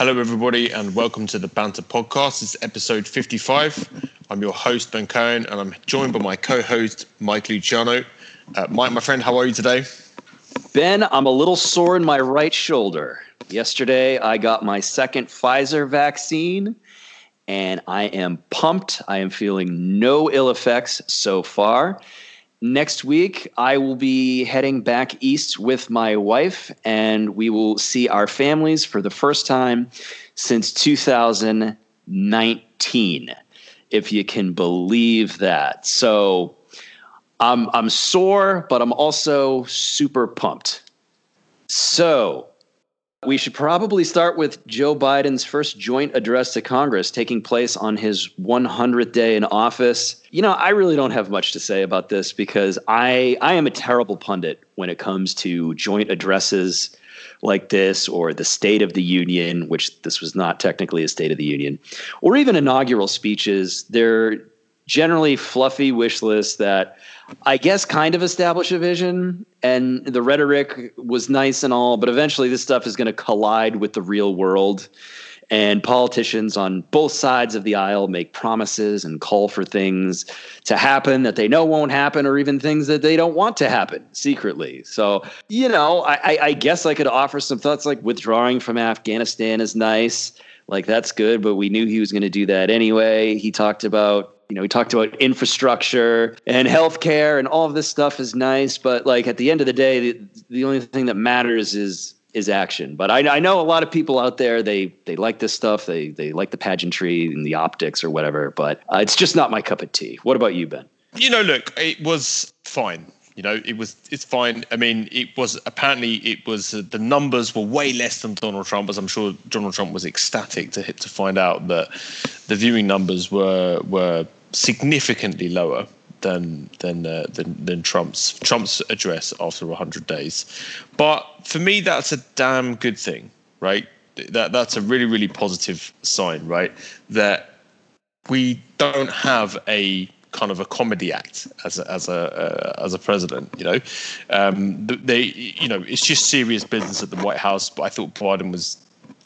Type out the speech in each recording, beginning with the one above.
Hello, everybody, and welcome to the Banter Podcast. Is episode 55. I'm your host, Ben Cohen, and I'm joined by my co host, Mike Luciano. Uh, Mike, my friend, how are you today? Ben, I'm a little sore in my right shoulder. Yesterday, I got my second Pfizer vaccine, and I am pumped. I am feeling no ill effects so far. Next week, I will be heading back east with my wife, and we will see our families for the first time since 2019, if you can believe that. So I'm, I'm sore, but I'm also super pumped. So we should probably start with Joe Biden's first joint address to Congress taking place on his 100th day in office. You know, I really don't have much to say about this because I I am a terrible pundit when it comes to joint addresses like this or the State of the Union, which this was not technically a State of the Union, or even inaugural speeches. They're generally fluffy wish lists that I guess kind of establish a vision and the rhetoric was nice and all, but eventually this stuff is going to collide with the real world. And politicians on both sides of the aisle make promises and call for things to happen that they know won't happen, or even things that they don't want to happen secretly. So, you know, I, I guess I could offer some thoughts like withdrawing from Afghanistan is nice. Like, that's good, but we knew he was going to do that anyway. He talked about you know, we talked about infrastructure and healthcare and all of this stuff is nice, but like at the end of the day, the, the only thing that matters is is action. But I, I know a lot of people out there they they like this stuff. They they like the pageantry and the optics or whatever. But uh, it's just not my cup of tea. What about you, Ben? You know, look, it was fine. You know, it was it's fine. I mean, it was apparently it was uh, the numbers were way less than Donald Trump, as I'm sure Donald Trump was ecstatic to hit to find out that the viewing numbers were were significantly lower than than uh, than, than Trump's Trump's address after 100 days. But for me, that's a damn good thing, right? That that's a really really positive sign, right? That we don't have a kind of a comedy act as a, as a uh, as a president. You know, um, they you know it's just serious business at the White House. But I thought Biden was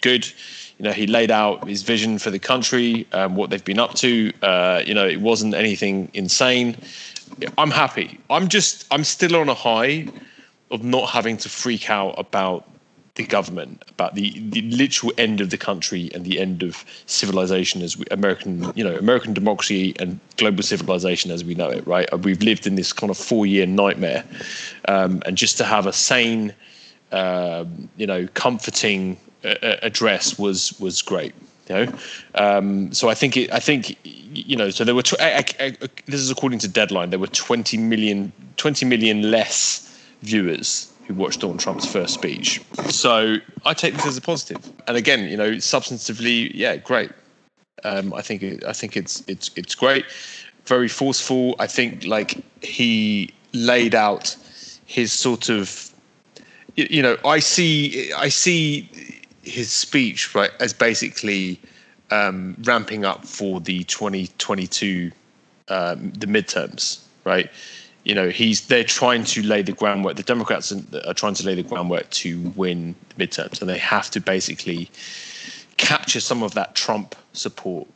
good you know, he laid out his vision for the country, um, what they've been up to. Uh, you know, it wasn't anything insane. I'm happy. I'm just, I'm still on a high of not having to freak out about the government, about the, the literal end of the country and the end of civilization as we, American, you know, American democracy and global civilization as we know it. Right? We've lived in this kind of four-year nightmare, um, and just to have a sane, um, you know, comforting address was was great. You know, um, so I think it, I think you know. So there were tw- I, I, I, this is according to Deadline. There were 20 million 20 million less viewers who watched Donald Trump's first speech. So I take this as a positive. And again, you know, substantively, yeah, great. Um, I think it, I think it's it's it's great. Very forceful. I think like he laid out his sort of you know I see I see his speech right as basically um, ramping up for the 2022 um, the midterms, right? You know, he's they're trying to lay the groundwork. The Democrats are trying to lay the groundwork to win the midterms, and they have to basically capture some of that Trump support,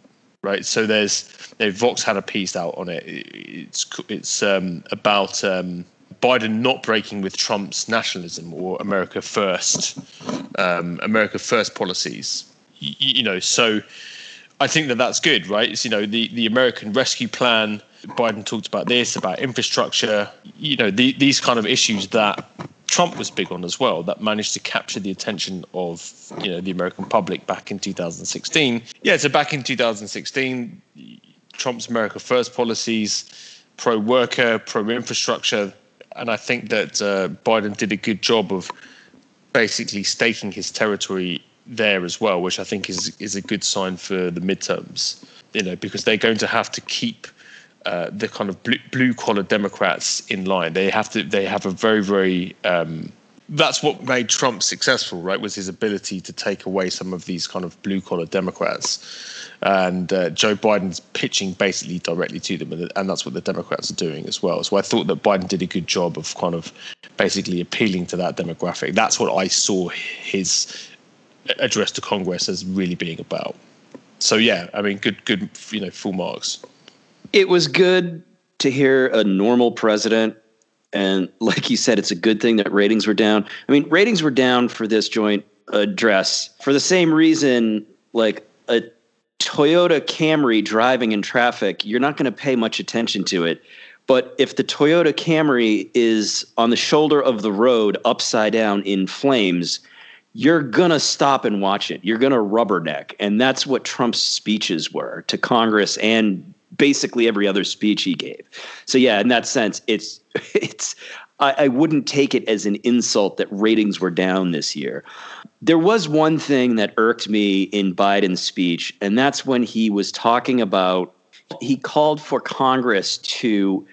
right? So there's, Vox had a piece out on it. It's it's um, about um, Biden not breaking with Trump's nationalism or America First, um, America First policies. You, know, so I think that that's good, right? It's you know the the American Rescue Plan. Biden talked about this, about infrastructure. You know, the, these kind of issues that Trump was big on as well. That managed to capture the attention of you know the American public back in 2016. Yeah, so back in 2016, Trump's America First policies, pro worker, pro infrastructure and I think that uh, Biden did a good job of basically staking his territory there as well, which I think is is a good sign for the midterms. You know, because they're going to have to keep uh, the kind of blue, blue collar Democrats in line. They have to. They have a very very. Um, that's what made Trump successful, right? Was his ability to take away some of these kind of blue collar Democrats and uh, Joe Biden's pitching basically directly to them, and, and that's what the Democrats are doing as well. So I thought that Biden did a good job of kind of basically appealing to that demographic. That's what I saw his address to Congress as really being about. So yeah, I mean, good, good, you know, full marks. It was good to hear a normal president. And like you said, it's a good thing that ratings were down. I mean, ratings were down for this joint address for the same reason, like a Toyota Camry driving in traffic, you're not going to pay much attention to it. But if the Toyota Camry is on the shoulder of the road upside down in flames, you're going to stop and watch it. You're going to rubberneck. And that's what Trump's speeches were to Congress and basically every other speech he gave. So yeah, in that sense, it's it's I, I wouldn't take it as an insult that ratings were down this year. There was one thing that irked me in Biden's speech, and that's when he was talking about he called for Congress to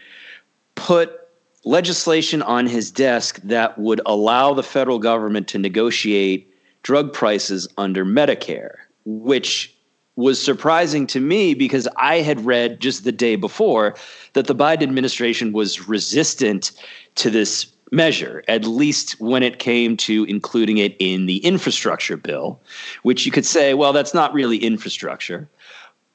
put legislation on his desk that would allow the federal government to negotiate drug prices under Medicare, which was surprising to me because I had read just the day before that the Biden administration was resistant to this measure, at least when it came to including it in the infrastructure bill, which you could say, well, that's not really infrastructure.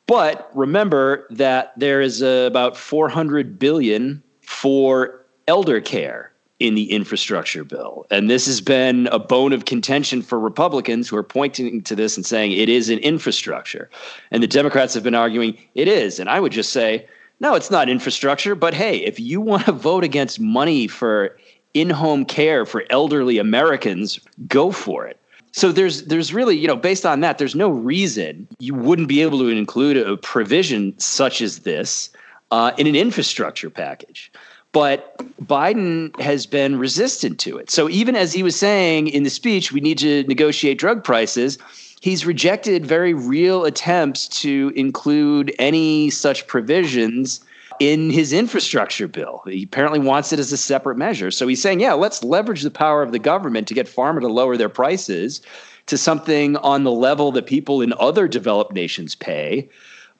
But remember that there is uh, about 400 billion for elder care in the infrastructure bill. And this has been a bone of contention for Republicans who are pointing to this and saying it is an infrastructure. And the Democrats have been arguing it is. And I would just say, no, it's not infrastructure. But hey, if you want to vote against money for in home care for elderly Americans, go for it. So there's there's really you know based on that there's no reason you wouldn't be able to include a provision such as this uh, in an infrastructure package. But Biden has been resistant to it. So even as he was saying in the speech, we need to negotiate drug prices, he's rejected very real attempts to include any such provisions in his infrastructure bill. He apparently wants it as a separate measure. So he's saying, yeah, let's leverage the power of the government to get pharma to lower their prices to something on the level that people in other developed nations pay.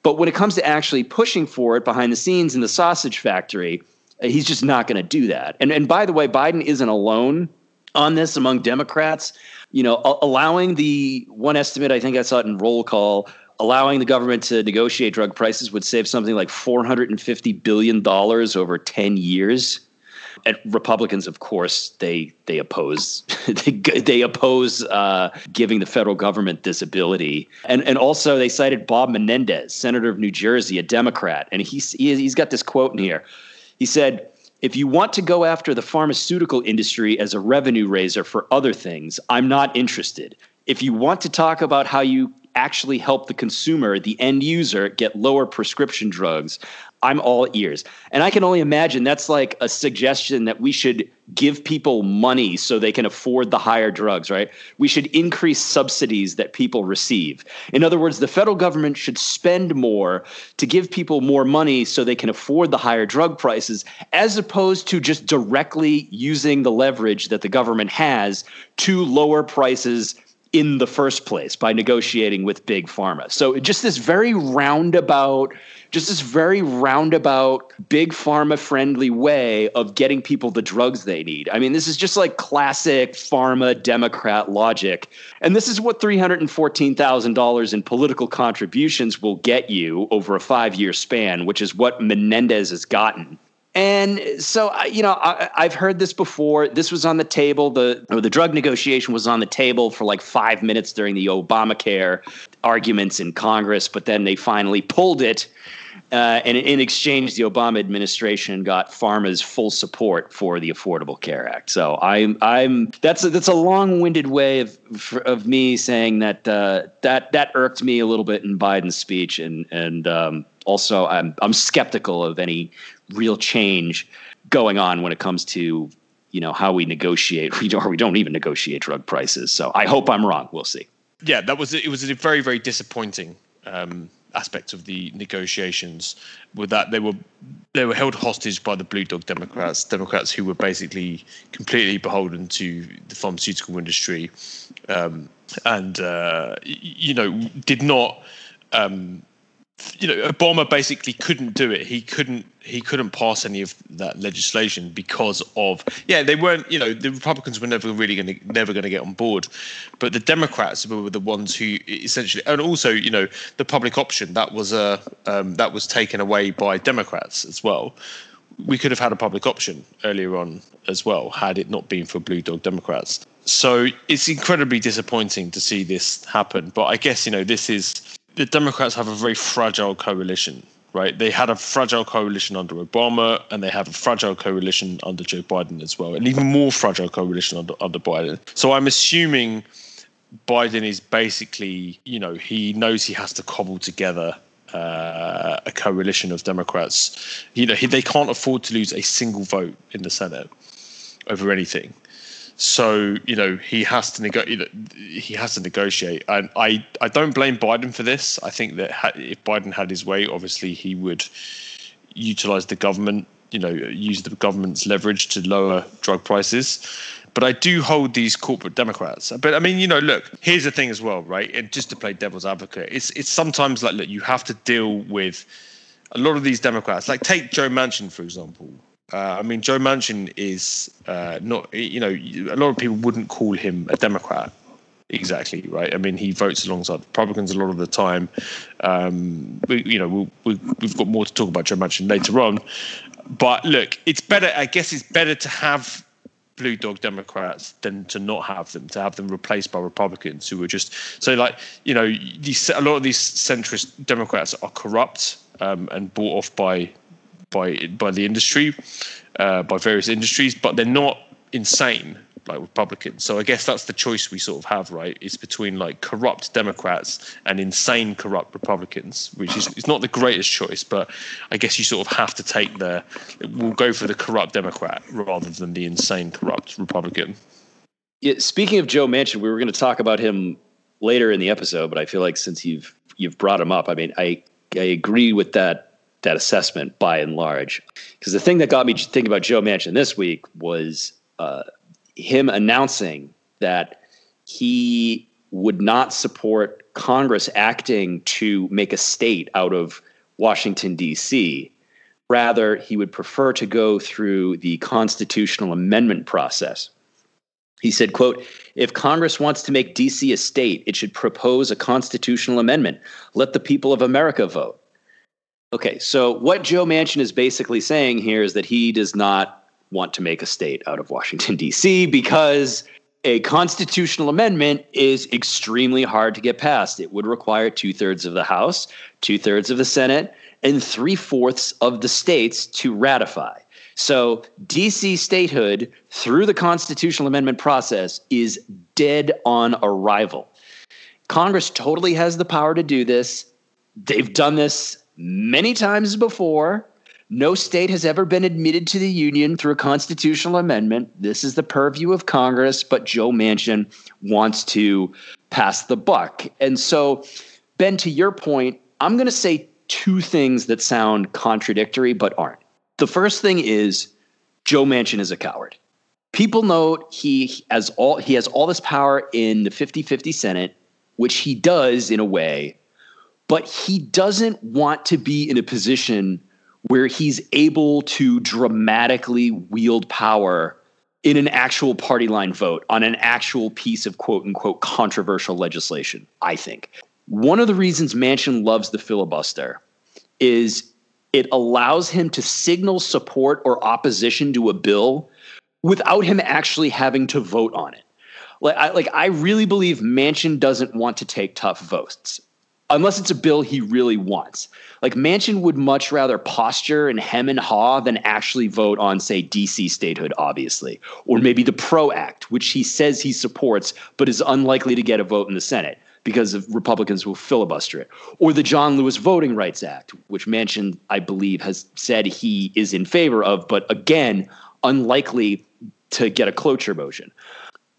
But when it comes to actually pushing for it behind the scenes in the sausage factory, He's just not going to do that. And and by the way, Biden isn't alone on this among Democrats. You know, allowing the one estimate, I think I saw it in roll call, allowing the government to negotiate drug prices would save something like $450 billion over 10 years. And Republicans, of course, they they oppose they, they oppose uh, giving the federal government this ability, and and also they cited Bob Menendez, senator of New Jersey, a Democrat, and he's he's got this quote in here. He said, if you want to go after the pharmaceutical industry as a revenue raiser for other things, I'm not interested. If you want to talk about how you actually help the consumer, the end user, get lower prescription drugs, I'm all ears. And I can only imagine that's like a suggestion that we should give people money so they can afford the higher drugs, right? We should increase subsidies that people receive. In other words, the federal government should spend more to give people more money so they can afford the higher drug prices, as opposed to just directly using the leverage that the government has to lower prices in the first place by negotiating with big pharma. So just this very roundabout just this very roundabout, big pharma friendly way of getting people the drugs they need. I mean, this is just like classic pharma Democrat logic. And this is what $314,000 in political contributions will get you over a five year span, which is what Menendez has gotten. And so, you know, I, have heard this before. This was on the table. The the drug negotiation was on the table for like five minutes during the Obamacare arguments in Congress, but then they finally pulled it uh, and in exchange, the Obama administration got pharma's full support for the Affordable Care Act. So I'm, I'm that's a, that's a long-winded way of of me saying that uh, that that irked me a little bit in Biden's speech, and and um, also I'm I'm skeptical of any real change going on when it comes to you know how we negotiate or we don't even negotiate drug prices. So I hope I'm wrong. We'll see. Yeah, that was it. Was a very very disappointing. Um, aspect of the negotiations with that they were they were held hostage by the blue dog democrats democrats who were basically completely beholden to the pharmaceutical industry um, and uh, you know did not um, you know, Obama basically couldn't do it. He couldn't he couldn't pass any of that legislation because of yeah they weren't you know the Republicans were never really going to never going to get on board, but the Democrats were the ones who essentially and also you know the public option that was a um, that was taken away by Democrats as well. We could have had a public option earlier on as well had it not been for Blue Dog Democrats. So it's incredibly disappointing to see this happen. But I guess you know this is the Democrats have a very fragile coalition, right? They had a fragile coalition under Obama, and they have a fragile coalition under Joe Biden as well, and even more fragile coalition under, under Biden. So I'm assuming Biden is basically, you know, he knows he has to cobble together uh, a coalition of Democrats. You know, he, they can't afford to lose a single vote in the Senate over anything. So you know he has to nego- he has to negotiate, and I I don't blame Biden for this. I think that ha- if Biden had his way, obviously he would utilize the government, you know, use the government's leverage to lower drug prices. But I do hold these corporate Democrats. But I mean, you know, look, here's the thing as well, right? And just to play devil's advocate, it's it's sometimes like look, you have to deal with a lot of these Democrats. Like take Joe Manchin for example uh, I mean, Joe Manchin is uh, not, you know, a lot of people wouldn't call him a Democrat exactly, right? I mean, he votes alongside Republicans a lot of the time. Um, we, you know, we, we, we've got more to talk about Joe Manchin later on. But look, it's better, I guess it's better to have blue dog Democrats than to not have them, to have them replaced by Republicans who are just so like you know these a lot of these centrist Democrats are corrupt um, and bought off by by by the industry, uh, by various industries, but they're not insane like Republicans. So I guess that's the choice we sort of have, right? It's between like corrupt Democrats and insane corrupt Republicans, which is it's not the greatest choice, but I guess you sort of have to take the we'll go for the corrupt Democrat rather than the insane corrupt Republican. Yeah, speaking of Joe Manchin, we were going to talk about him later in the episode, but I feel like since you've you've brought him up, I mean, I I agree with that that assessment by and large. Because the thing that got me thinking about Joe Manchin this week was uh, him announcing that he would not support Congress acting to make a state out of Washington, D.C. Rather, he would prefer to go through the constitutional amendment process. He said, quote, if Congress wants to make DC a state, it should propose a constitutional amendment. Let the people of America vote. Okay, so what Joe Manchin is basically saying here is that he does not want to make a state out of Washington, D.C., because a constitutional amendment is extremely hard to get passed. It would require two thirds of the House, two thirds of the Senate, and three fourths of the states to ratify. So, DC statehood through the constitutional amendment process is dead on arrival. Congress totally has the power to do this. They've done this many times before. No state has ever been admitted to the Union through a constitutional amendment. This is the purview of Congress, but Joe Manchin wants to pass the buck. And so, Ben, to your point, I'm going to say two things that sound contradictory but aren't. The first thing is Joe Manchin is a coward. People know he has all he has all this power in the 50-50 Senate, which he does in a way but he doesn't want to be in a position where he's able to dramatically wield power in an actual party line vote on an actual piece of quote unquote controversial legislation, I think. One of the reasons Manchin loves the filibuster is it allows him to signal support or opposition to a bill without him actually having to vote on it. Like I, like I really believe Manchin doesn't want to take tough votes unless it's a bill he really wants. Like Manchin would much rather posture and hem and haw than actually vote on, say, DC statehood, obviously, or maybe the PRO Act, which he says he supports, but is unlikely to get a vote in the Senate because Republicans will filibuster it, or the John Lewis Voting Rights Act, which Manchin, I believe, has said he is in favor of, but again, unlikely to get a cloture motion.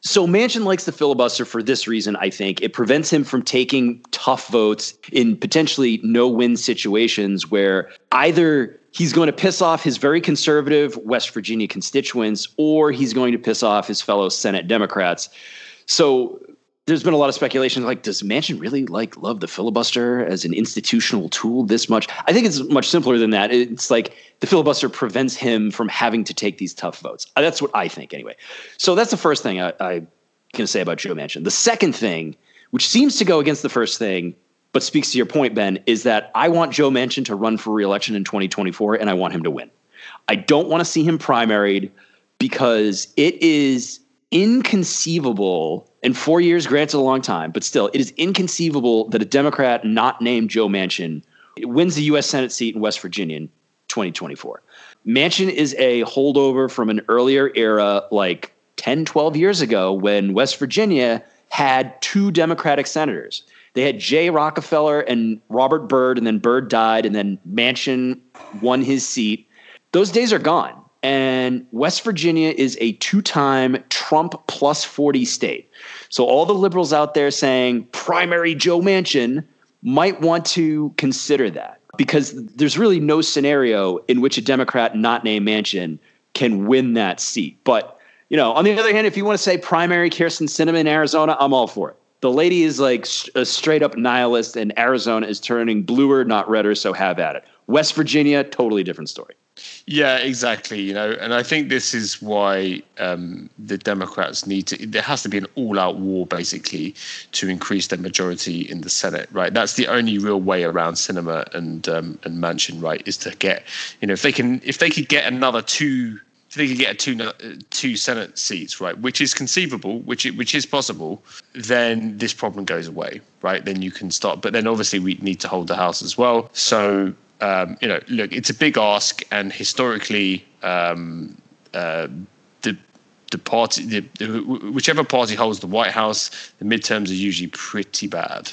So Manchin likes the filibuster for this reason, I think. It prevents him from taking tough votes in potentially no-win situations where either he's going to piss off his very conservative West Virginia constituents or he's going to piss off his fellow Senate Democrats. So there's been a lot of speculation like does Manchin really like love the filibuster as an institutional tool this much? I think it's much simpler than that. It's like the filibuster prevents him from having to take these tough votes. Uh, that's what I think anyway. So that's the first thing I, I can say about Joe Manchin. The second thing, which seems to go against the first thing, but speaks to your point, Ben, is that I want Joe Manchin to run for reelection in 2024 and I want him to win. I don't want to see him primaried because it is inconceivable and four years granted a long time but still it is inconceivable that a democrat not named joe manchin wins the u.s senate seat in west virginia in 2024 manchin is a holdover from an earlier era like 10 12 years ago when west virginia had two democratic senators. They had jay rockefeller and robert byrd and then byrd died and then manchin won his seat. Those days are gone and West Virginia is a two time Trump plus 40 state. So, all the liberals out there saying primary Joe Manchin might want to consider that because there's really no scenario in which a Democrat not named Manchin can win that seat. But, you know, on the other hand, if you want to say primary Kyrsten Sinema in Arizona, I'm all for it. The lady is like a straight up nihilist, and Arizona is turning bluer, not redder, so have at it. West Virginia, totally different story. Yeah, exactly. You know, and I think this is why um, the Democrats need to. There has to be an all-out war, basically, to increase their majority in the Senate. Right. That's the only real way around Sinema and um, and Manchin. Right, is to get. You know, if they can, if they could get another two. If they could get a two two Senate seats, right, which is conceivable, which which is possible, then this problem goes away, right? Then you can start. But then obviously we need to hold the House as well. So um, you know, look, it's a big ask, and historically, um, uh, the the party, the, the, whichever party holds the White House, the midterms are usually pretty bad.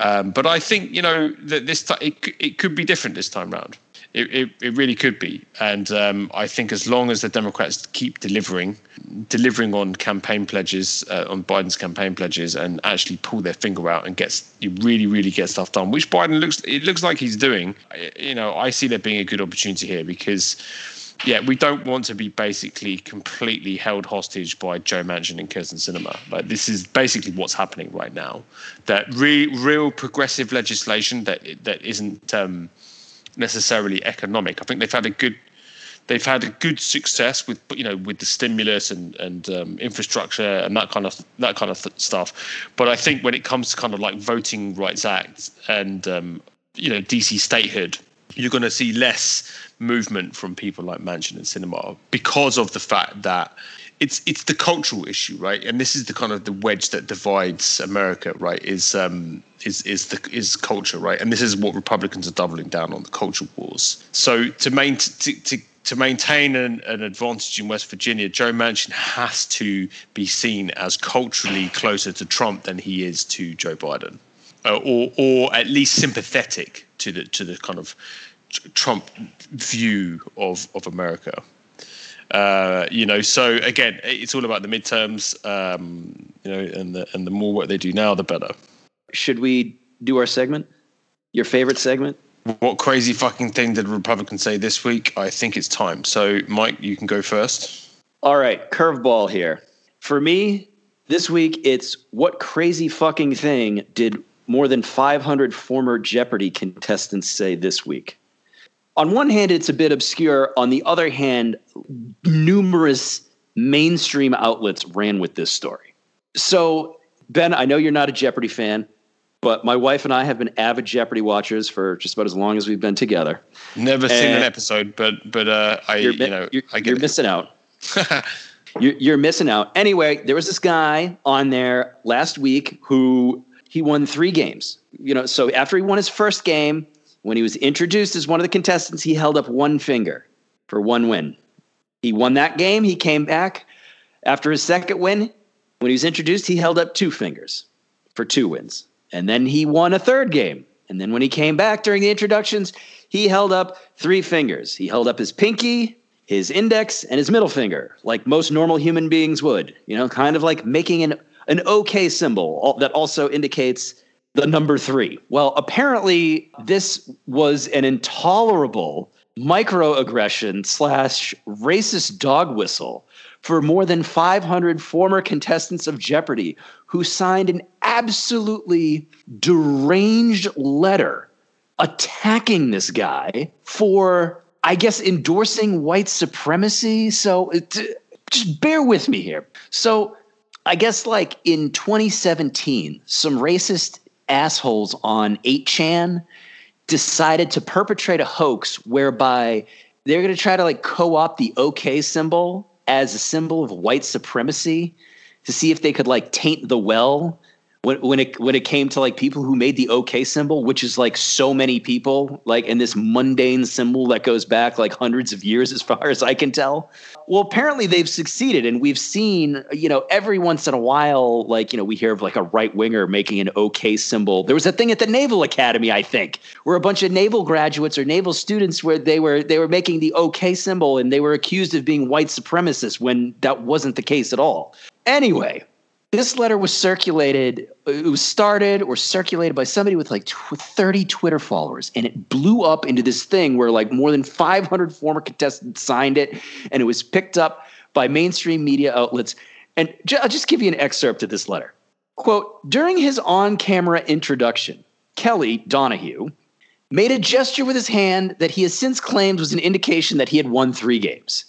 Um, but I think you know that this t- it it could be different this time round. It, it, it really could be. And um, I think as long as the Democrats keep delivering, delivering on campaign pledges, uh, on Biden's campaign pledges, and actually pull their finger out and get really, really get stuff done, which Biden looks it looks like he's doing. You know, I see there being a good opportunity here because yeah, we don't want to be basically completely held hostage by Joe Manchin and Kyrsten Sinema. Like this is basically what's happening right now. That re- real progressive legislation that that isn't um, necessarily economic. I think they've had a good they've had a good success with you know with the stimulus and and um, infrastructure and that kind of that kind of th- stuff. But I think when it comes to kind of like voting rights act and um, you know DC statehood, you're going to see less movement from people like Manchin and Sinema because of the fact that it's it's the cultural issue, right? And this is the kind of the wedge that divides America, right? Is um is is the is culture, right? And this is what Republicans are doubling down on the culture wars. So to main to, to to maintain an, an advantage in West Virginia, Joe Manchin has to be seen as culturally closer to Trump than he is to Joe Biden, uh, or or at least sympathetic to the to the kind of Trump view of of America. Uh, you know, so again, it's all about the midterms. Um, you know, and the and the more work they do now, the better. Should we do our segment? Your favorite segment? What crazy fucking thing did Republicans say this week? I think it's time. So, Mike, you can go first. All right, curveball here. For me, this week, it's what crazy fucking thing did more than 500 former Jeopardy contestants say this week? On one hand, it's a bit obscure. On the other hand, numerous mainstream outlets ran with this story. So, Ben, I know you're not a Jeopardy fan, but my wife and I have been avid Jeopardy watchers for just about as long as we've been together. Never and seen an episode, but but uh, I you know you're, I you're missing out. you're, you're missing out. Anyway, there was this guy on there last week who he won three games. You know, so after he won his first game, when he was introduced as one of the contestants, he held up one finger for one win. He won that game. He came back after his second win. When he was introduced, he held up two fingers for two wins. And then he won a third game. And then when he came back during the introductions, he held up three fingers. He held up his pinky, his index, and his middle finger, like most normal human beings would, you know, kind of like making an, an okay symbol that also indicates the number three. Well, apparently, this was an intolerable microaggression slash racist dog whistle for more than 500 former contestants of Jeopardy who signed an absolutely deranged letter attacking this guy for, I guess, endorsing white supremacy. So it, just bear with me here. So I guess like in 2017, some racist assholes on 8chan decided to perpetrate a hoax whereby they're going to try to like co-opt the OK symbol as a symbol of white supremacy to see if they could like taint the well when, when it when it came to like people who made the OK symbol, which is like so many people, like in this mundane symbol that goes back like hundreds of years, as far as I can tell. Well, apparently they've succeeded, and we've seen, you know, every once in a while, like you know, we hear of like a right winger making an OK symbol. There was a thing at the Naval Academy, I think, where a bunch of naval graduates or naval students where they were they were making the OK symbol, and they were accused of being white supremacists when that wasn't the case at all. Anyway, this letter was circulated it was started or circulated by somebody with like 30 twitter followers and it blew up into this thing where like more than 500 former contestants signed it and it was picked up by mainstream media outlets. And i'll just give you an excerpt of this letter. Quote during his on-camera introduction kelly donohue made a gesture with his hand that he has since claimed was an indication that he had won three games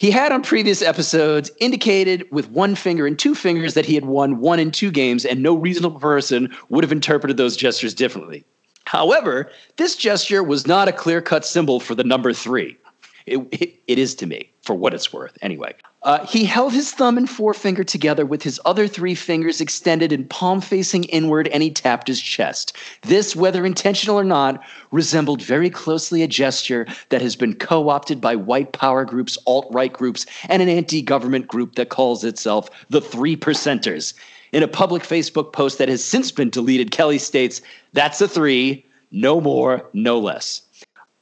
he had on previous episodes indicated with one finger and two fingers that he had won one and two games, and no reasonable person would have interpreted those gestures differently. However, this gesture was not a clear cut symbol for the number three. It, it, it is to me, for what it's worth, anyway. Uh, he held his thumb and forefinger together with his other three fingers extended and palm facing inward, and he tapped his chest. This, whether intentional or not, resembled very closely a gesture that has been co opted by white power groups, alt right groups, and an anti government group that calls itself the Three Percenters. In a public Facebook post that has since been deleted, Kelly states, That's a three, no more, no less.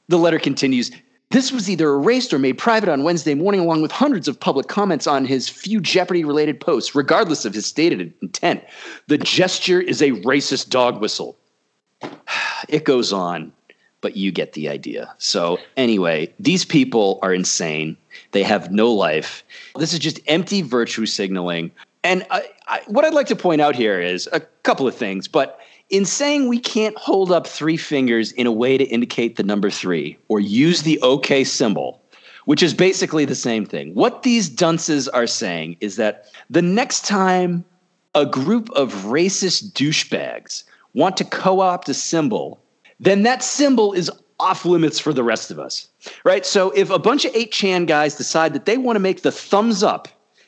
The letter continues this was either erased or made private on Wednesday morning, along with hundreds of public comments on his few Jeopardy related posts, regardless of his stated intent. The gesture is a racist dog whistle. It goes on, but you get the idea. So, anyway, these people are insane. They have no life. This is just empty virtue signaling. And I, I, what I'd like to point out here is a couple of things, but in saying we can't hold up three fingers in a way to indicate the number three or use the OK symbol, which is basically the same thing. What these dunces are saying is that the next time a group of racist douchebags want to co opt a symbol, then that symbol is off limits for the rest of us, right? So if a bunch of 8chan guys decide that they want to make the thumbs up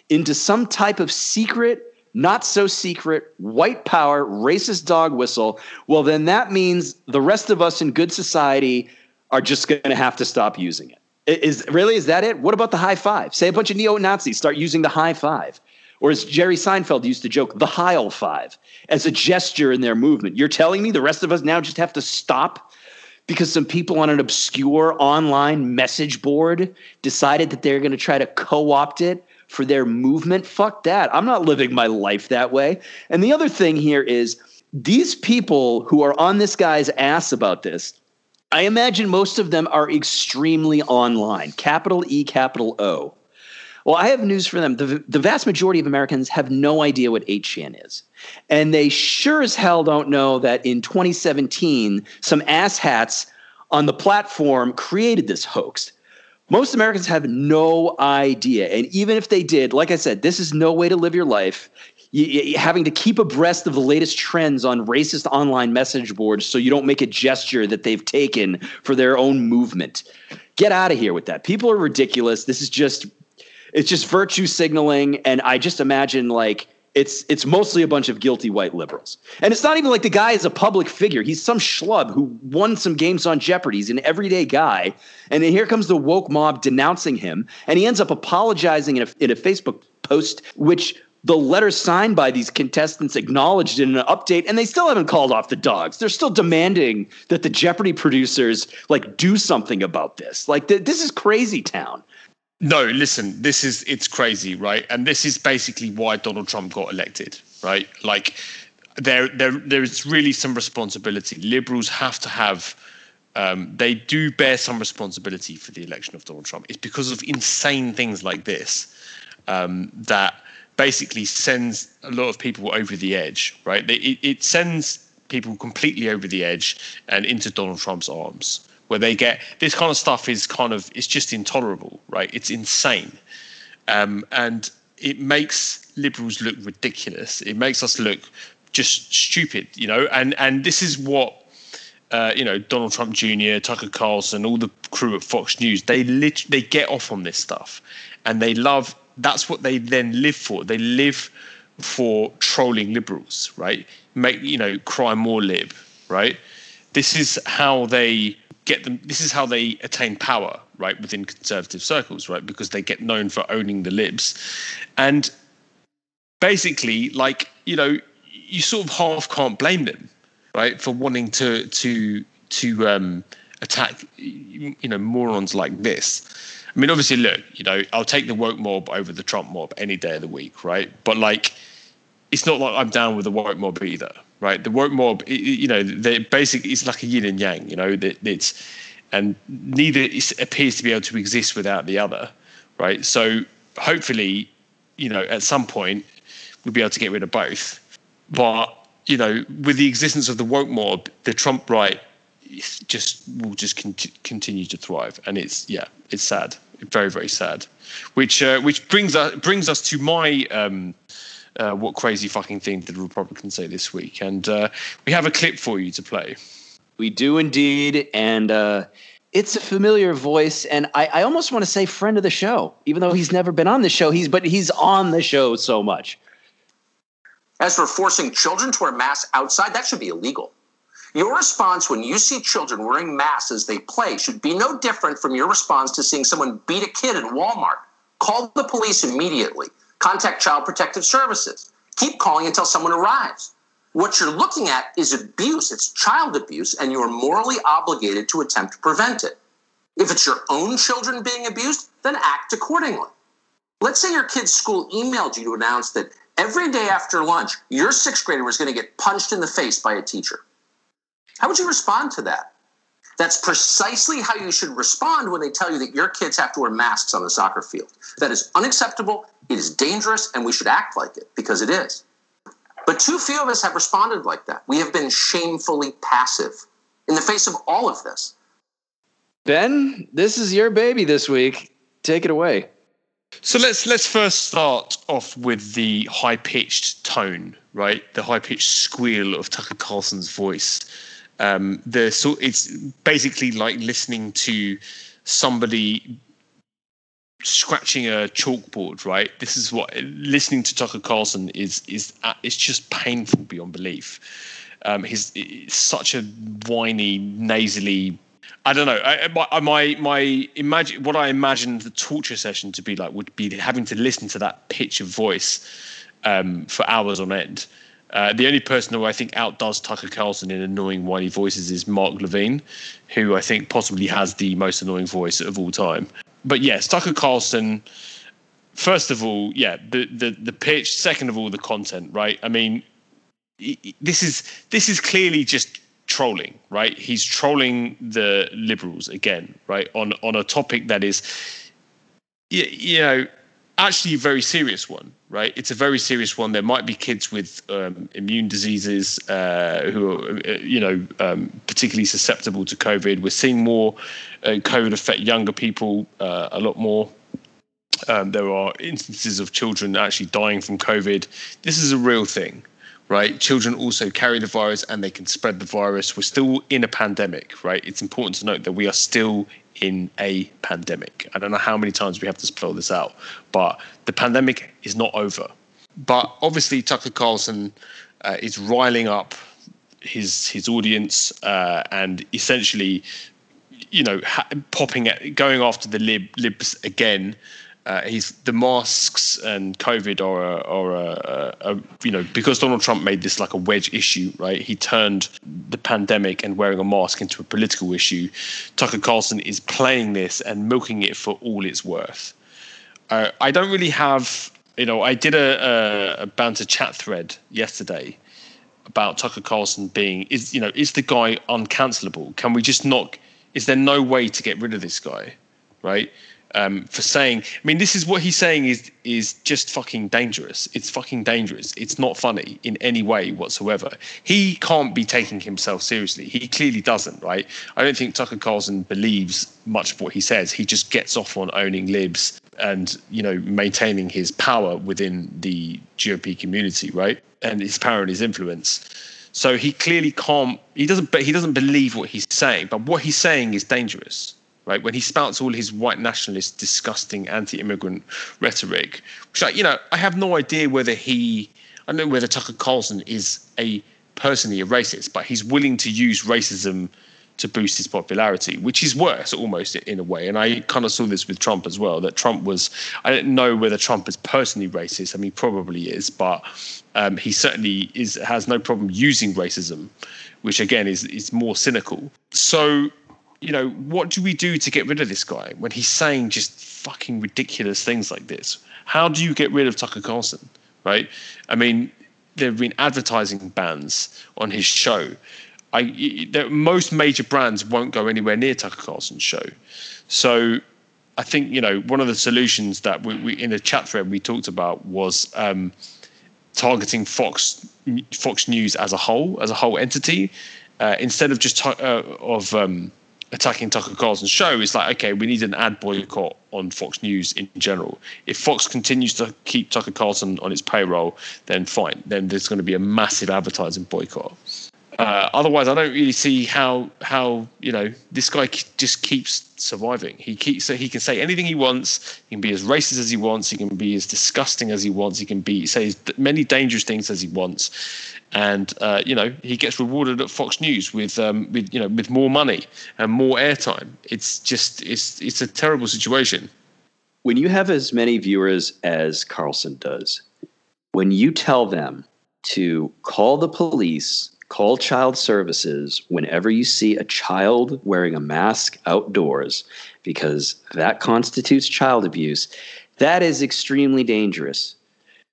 into some type of secret not so secret, white power, racist dog whistle, well, then that means the rest of us in good society are just going to have to stop using it. Is really is that it? What about the high five? Say a bunch of neo Nazis start using the high five, or as Jerry Seinfeld used to joke, the Heil five as a gesture in their movement. You're telling me the rest of us now just have to stop because some people on an obscure online message board decided that they're going to try to co-opt it for their movement. Fuck that. I'm not living my life that way. And the other thing here is these people who are on this guy's ass about this, I imagine most of them are extremely online, capital E, capital O. Well, I have news for them. The, the vast majority of Americans have no idea what 8chan is. And they sure as hell don't know that in 2017, some asshats on the platform created this hoax. Most Americans have no idea. And even if they did, like I said, this is no way to live your life. You, you, having to keep abreast of the latest trends on racist online message boards so you don't make a gesture that they've taken for their own movement. Get out of here with that. People are ridiculous. This is just it's just virtue signaling and I just imagine like it's it's mostly a bunch of guilty white liberals. And it's not even like the guy is a public figure. He's some schlub who won some games on Jeopardy. He's an everyday guy. And then here comes the woke mob denouncing him. And he ends up apologizing in a, in a Facebook post, which the letter signed by these contestants acknowledged in an update, and they still haven't called off the dogs. They're still demanding that the Jeopardy producers like do something about this. Like th- this is crazy town. No, listen, this is it's crazy, right? And this is basically why Donald Trump got elected, right? Like there there there is really some responsibility. Liberals have to have um, they do bear some responsibility for the election of Donald Trump. It's because of insane things like this um, that basically sends a lot of people over the edge, right? It, it sends people completely over the edge and into Donald Trump's arms, where they get this kind of stuff is kind of it's just intolerable, right? It's insane, um, and it makes liberals look ridiculous. It makes us look just stupid, you know. And and this is what uh, you know, Donald Trump Jr., Tucker Carlson, all the crew at Fox News, they lit- they get off on this stuff, and they love. That's what they then live for. They live for trolling liberals, right? Make you know, cry more lib, right? This is how they get them. This is how they attain power, right, within conservative circles, right? Because they get known for owning the libs, and basically, like you know, you sort of half can't blame them right, for wanting to to to um, attack you know morons like this. I mean, obviously, look, you know, I'll take the woke mob over the Trump mob any day of the week, right? But like, it's not like I'm down with the woke mob either, right? The woke mob, you know, they basically it's like a yin and yang, you know, that it's and neither appears to be able to exist without the other, right? So hopefully, you know, at some point we'll be able to get rid of both. But you know, with the existence of the woke mob, the Trump right just will just con- continue to thrive, and it's yeah, it's sad, very very sad. Which uh, which brings us brings us to my um, uh, what crazy fucking thing did the Republicans say this week, and uh, we have a clip for you to play. We do indeed, and uh, it's a familiar voice, and I, I almost want to say friend of the show, even though he's never been on the show. He's but he's on the show so much. As for forcing children to wear masks outside, that should be illegal. Your response when you see children wearing masks as they play should be no different from your response to seeing someone beat a kid in Walmart. Call the police immediately. Contact Child Protective Services. Keep calling until someone arrives. What you're looking at is abuse. It's child abuse, and you are morally obligated to attempt to prevent it. If it's your own children being abused, then act accordingly. Let's say your kid's school emailed you to announce that every day after lunch, your sixth grader was going to get punched in the face by a teacher. How would you respond to that? That's precisely how you should respond when they tell you that your kids have to wear masks on the soccer field. That is unacceptable, it is dangerous, and we should act like it because it is. But too few of us have responded like that. We have been shamefully passive in the face of all of this. Ben, this is your baby this week. Take it away. So let's let's first start off with the high pitched tone, right? The high pitched squeal of Tucker Carlson's voice. Um, the so it's basically like listening to somebody scratching a chalkboard, right? This is what listening to Tucker Carlson is is it's just painful beyond belief. Um, such a whiny, nasally I don't know. I, my my imagine what I imagined the torture session to be like would be having to listen to that pitch of voice um, for hours on end. Uh, the only person who I think outdoes Tucker Carlson in annoying whiny voices is Mark Levine, who I think possibly has the most annoying voice of all time. But yes, Tucker Carlson. First of all, yeah, the the the pitch. Second of all, the content. Right. I mean, this is this is clearly just trolling, right? He's trolling the liberals again, right? On on a topic that is, you, you know, actually a very serious one, right? It's a very serious one. There might be kids with um, immune diseases uh, who are, uh, you know, um, particularly susceptible to COVID. We're seeing more uh, COVID affect younger people uh, a lot more. Um, there are instances of children actually dying from COVID. This is a real thing, right? Children also carry the virus and they can spread the virus. We're still in a pandemic, right? It's important to note that we are still in a pandemic. I don't know how many times we have to spell this out, but the pandemic is not over. But obviously, Tucker Carlson uh, is riling up his his audience uh, and essentially, you know, ha- popping at going after the lib libs again uh, he's the masks and COVID are a, are a, a, a, you know because Donald Trump made this like a wedge issue, right? He turned the pandemic and wearing a mask into a political issue. Tucker Carlson is playing this and milking it for all it's worth. Uh, I don't really have, you know, I did a, a, a banter chat thread yesterday about Tucker Carlson being is you know is the guy uncancelable? Can we just not? Is there no way to get rid of this guy, right? Um, for saying. I mean, this is what he's saying is is just fucking dangerous. It's fucking dangerous. It's not funny in any way whatsoever. He can't be taking himself seriously. He clearly doesn't, right? I don't think Tucker Carlson believes much of what he says. He just gets off on owning libs and you know maintaining his power within the GOP community, right? And his power and his influence. So he clearly can't. He doesn't. But he doesn't believe what he's saying. But what he's saying is dangerous right? When he spouts all his white nationalist, disgusting anti-immigrant rhetoric, which I, you know, I have no idea whether he, I don't know whether Tucker Carlson is a personally a racist, but he's willing to use racism to boost his popularity, which is worse almost in a way. And I kind of saw this with Trump as well. That Trump was, I don't know whether Trump is personally racist. I mean, probably is, but um, he certainly is has no problem using racism, which again is is more cynical. So you know, what do we do to get rid of this guy when he's saying just fucking ridiculous things like this? How do you get rid of Tucker Carlson? Right? I mean, there have been advertising bans on his show. I most major brands won't go anywhere near Tucker Carlson's show. So I think you know one of the solutions that we, we in a chat thread we talked about was um, targeting Fox Fox News as a whole, as a whole entity, uh, instead of just uh, of um, attacking Tucker Carlson's show, is like, okay, we need an ad boycott on Fox News in general. If Fox continues to keep Tucker Carlson on its payroll, then fine. Then there's going to be a massive advertising boycott. Uh, otherwise, I don't really see how how you know this guy just keeps surviving. He keeps he can say anything he wants. He can be as racist as he wants. He can be as disgusting as he wants. He can be say as many dangerous things as he wants, and uh, you know he gets rewarded at Fox News with um, with you know with more money and more airtime. It's just it's it's a terrible situation. When you have as many viewers as Carlson does, when you tell them to call the police Call child services whenever you see a child wearing a mask outdoors because that constitutes child abuse. That is extremely dangerous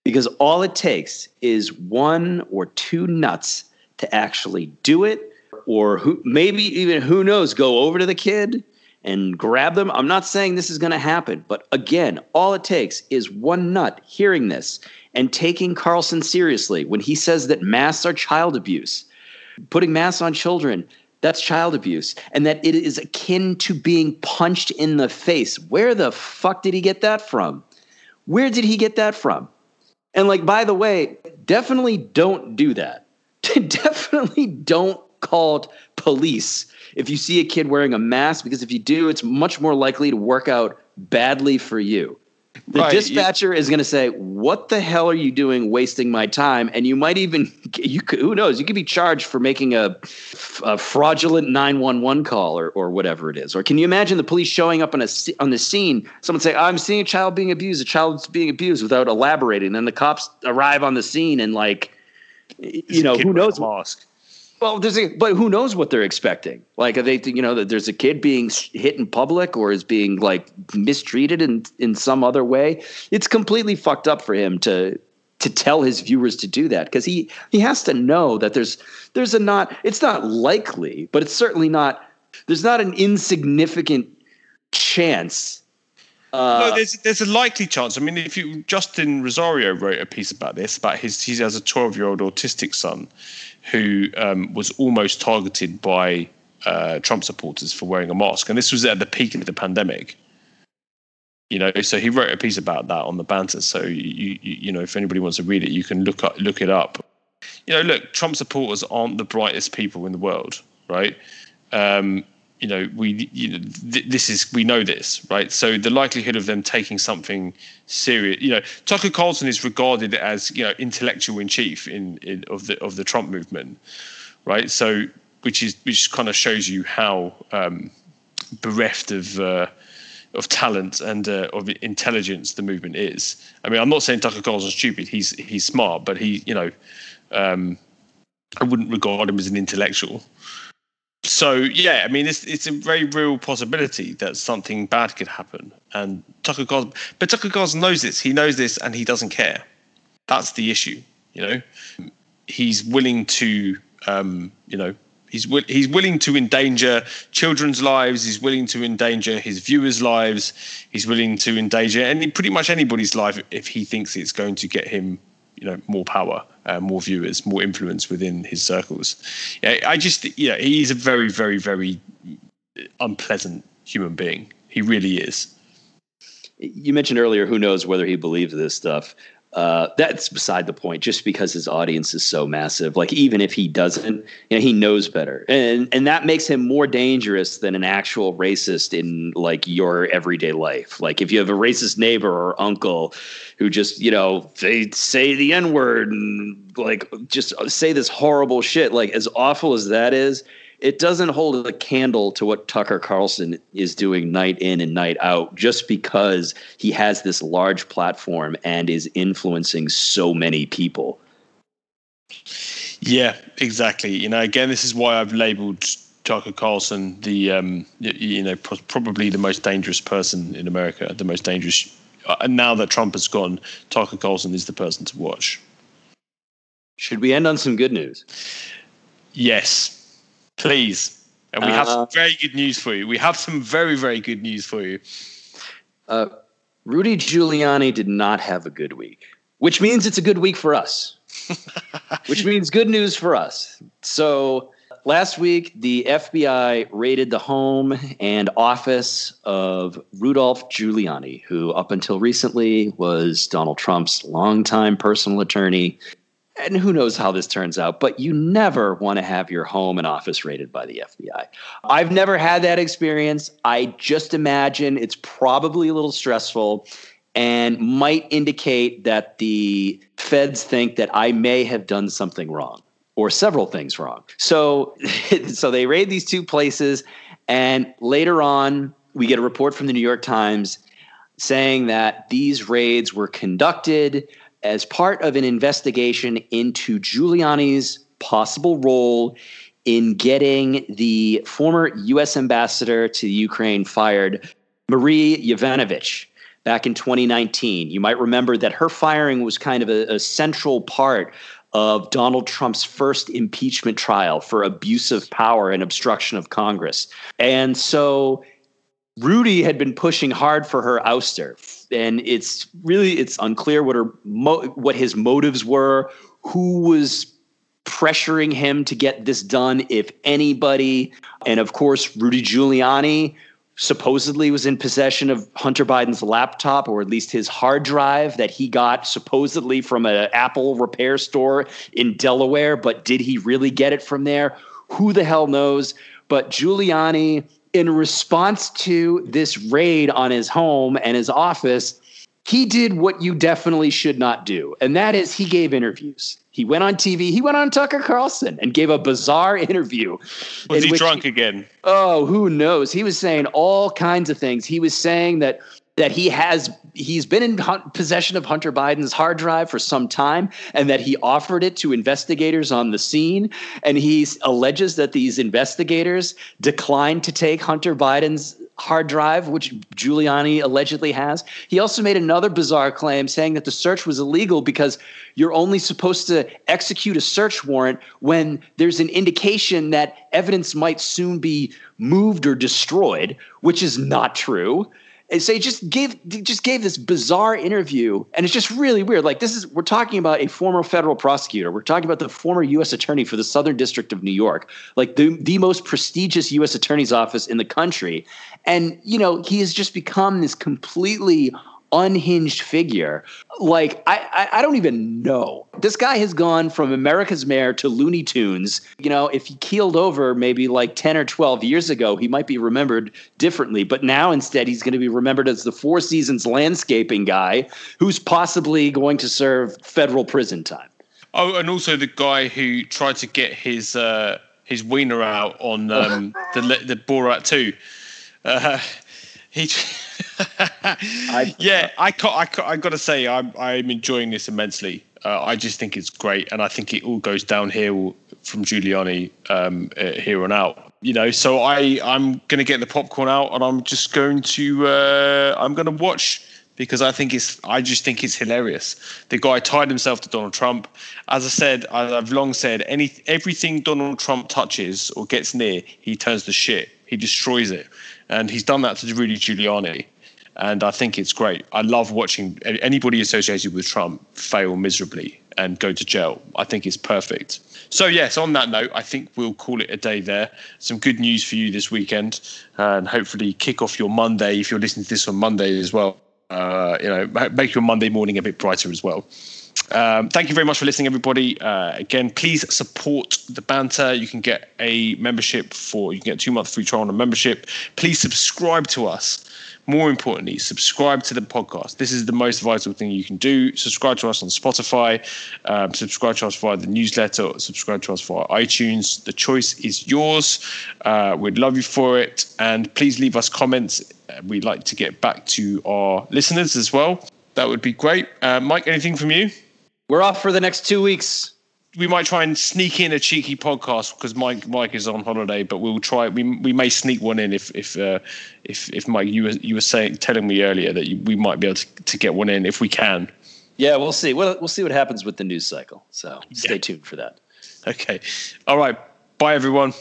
because all it takes is one or two nuts to actually do it or who maybe even who knows go over to the kid and grab them. I'm not saying this is going to happen, but again, all it takes is one nut hearing this and taking Carlson seriously when he says that masks are child abuse. Putting masks on children that's child abuse and that it is akin to being punched in the face. Where the fuck did he get that from? Where did he get that from and like by the way definitely don't do that. Definitely don't call police if you see a kid wearing a mask because if you do it's much more likely to work out badly for you the right. dispatcher is going to say, "What the hell are you doing, wasting my time?" And you might even, you could, who knows, you could be charged for making a, a fraudulent nine one one call or or whatever it is. Or can you imagine the police showing up on a on the scene? Someone say, "I'm seeing a child being abused. A child's being abused," without elaborating. Then the cops arrive on the scene and like, you know, who knows? Well, there's a, but who knows what they're expecting? Like, are they, you know, that there's a kid being hit in public or is being like mistreated in in some other way. It's completely fucked up for him to to tell his viewers to do that because he he has to know that there's there's a not it's not likely, but it's certainly not there's not an insignificant chance uh, no, there's there's a likely chance. I mean, if you Justin Rosario wrote a piece about this about his he has a 12 year old autistic son, who um, was almost targeted by uh, Trump supporters for wearing a mask, and this was at the peak of the pandemic. You know, so he wrote a piece about that on the banter. So you, you, you know, if anybody wants to read it, you can look up look it up. You know, look, Trump supporters aren't the brightest people in the world, right? Um, you know we you know, th- this is we know this right? So the likelihood of them taking something serious you know Tucker Carlson is regarded as you know intellectual in chief in, in of the of the Trump movement right? So which is which kind of shows you how um, bereft of uh, of talent and uh, of intelligence the movement is. I mean I'm not saying Tucker Carlson's stupid he's he's smart but he you know um, I wouldn't regard him as an intellectual so yeah, I mean, it's it's a very real possibility that something bad could happen. And Tucker Carlson, but Tucker Carlson knows this. He knows this, and he doesn't care. That's the issue. You know, he's willing to, um, you know, He's he's willing to endanger children's lives. He's willing to endanger his viewers' lives. He's willing to endanger any pretty much anybody's life if he thinks it's going to get him, you know, more power, uh, more viewers, more influence within his circles. Yeah, I just yeah, he's a very very very unpleasant human being. He really is. You mentioned earlier, who knows whether he believes this stuff. Uh, that's beside the point. Just because his audience is so massive, like even if he doesn't, you know, he knows better, and and that makes him more dangerous than an actual racist in like your everyday life. Like if you have a racist neighbor or uncle who just you know they say the n word and like just say this horrible shit, like as awful as that is, it doesn't hold a candle to what Tucker Carlson is doing night in and night out just because he has this large platform and is influencing so many people. Yeah, exactly. You know, again, this is why I've labeled Tucker Carlson the um, you know probably the most dangerous person in America, the most dangerous. Uh, and now that Trump has gone, Tucker Carlson is the person to watch. Should we end on some good news? Yes, Please. And we have uh, some very good news for you. We have some very, very good news for you. Uh, Rudy Giuliani did not have a good week, which means it's a good week for us, which means good news for us. So last week, the FBI raided the home and office of Rudolph Giuliani, who up until recently was Donald Trump's longtime personal attorney and who knows how this turns out, but you never want to have your home and office raided by the FBI. I've never had that experience. I just imagine it's probably a little stressful and might indicate that the feds think that I may have done something wrong or several things wrong. So so they raid these two places and later on we get a report from the New York Times saying that these raids were conducted as part of an investigation into Giuliani's possible role in getting the former U.S. ambassador to Ukraine fired, Marie Yovanovitch, back in 2019. You might remember that her firing was kind of a, a central part of Donald Trump's first impeachment trial for abuse of power and obstruction of Congress. And so Rudy had been pushing hard for her ouster, and it's really it's unclear what her mo- what his motives were, who was pressuring him to get this done, if anybody, and of course Rudy Giuliani supposedly was in possession of Hunter Biden's laptop or at least his hard drive that he got supposedly from an Apple repair store in Delaware, but did he really get it from there? Who the hell knows? But Giuliani in response to this raid on his home and his office, he did what you definitely should not do. And that is he gave interviews. He went on TV. He went on Tucker Carlson and gave a bizarre interview. Was he drunk he, again? Oh, who knows? He was saying all kinds of things. He was saying that that he has he's been in possession of Hunter Biden's hard drive for some time and that he offered it to investigators on the scene and he alleges that these investigators declined to take Hunter Biden's hard drive which Giuliani allegedly has. He also made another bizarre claim saying that the search was illegal because you're only supposed to execute a search warrant when there's an indication that evidence might soon be moved or destroyed, which is not true. And so he just gave just gave this bizarre interview, and it's just really weird. Like this is we're talking about a former federal prosecutor. We're talking about the former U.S. attorney for the Southern District of New York, like the the most prestigious U.S. attorney's office in the country, and you know he has just become this completely unhinged figure. Like I, I, I don't even know. This guy has gone from America's Mayor to Looney Tunes. You know, if he keeled over maybe like ten or twelve years ago, he might be remembered differently. But now instead, he's going to be remembered as the Four Seasons landscaping guy who's possibly going to serve federal prison time. Oh, and also the guy who tried to get his uh, his wiener out on um, the the Borat too. Uh, he. I, yeah, I I, I got to say, I'm I'm enjoying this immensely. Uh, I just think it's great, and I think it all goes downhill from Giuliani um, uh, here on out. You know, so I I'm going to get the popcorn out, and I'm just going to uh, I'm going to watch because I think it's I just think it's hilarious. The guy tied himself to Donald Trump. As I said, I've long said any everything Donald Trump touches or gets near, he turns to shit. He destroys it, and he's done that to Rudy Giuliani. And I think it's great. I love watching anybody associated with Trump fail miserably and go to jail. I think it's perfect. So, yes, on that note, I think we'll call it a day there. Some good news for you this weekend, and hopefully kick off your Monday if you're listening to this on Monday as well. Uh, you know, make your Monday morning a bit brighter as well. Um, thank you very much for listening, everybody. Uh, again, please support the banter. You can get a membership for you can get two month free trial on a membership. Please subscribe to us more importantly, subscribe to the podcast. This is the most vital thing you can do. Subscribe to us on Spotify, um, subscribe to us via the newsletter, subscribe to us via iTunes. The choice is yours. Uh, we'd love you for it. And please leave us comments. We'd like to get back to our listeners as well. That would be great. Uh, Mike, anything from you? We're off for the next two weeks we might try and sneak in a cheeky podcast because Mike Mike is on holiday, but we'll try. We we may sneak one in if if uh, if if Mike you were you were saying telling me earlier that you, we might be able to, to get one in if we can. Yeah, we'll see. We'll we'll see what happens with the news cycle. So stay yeah. tuned for that. Okay. All right. Bye everyone.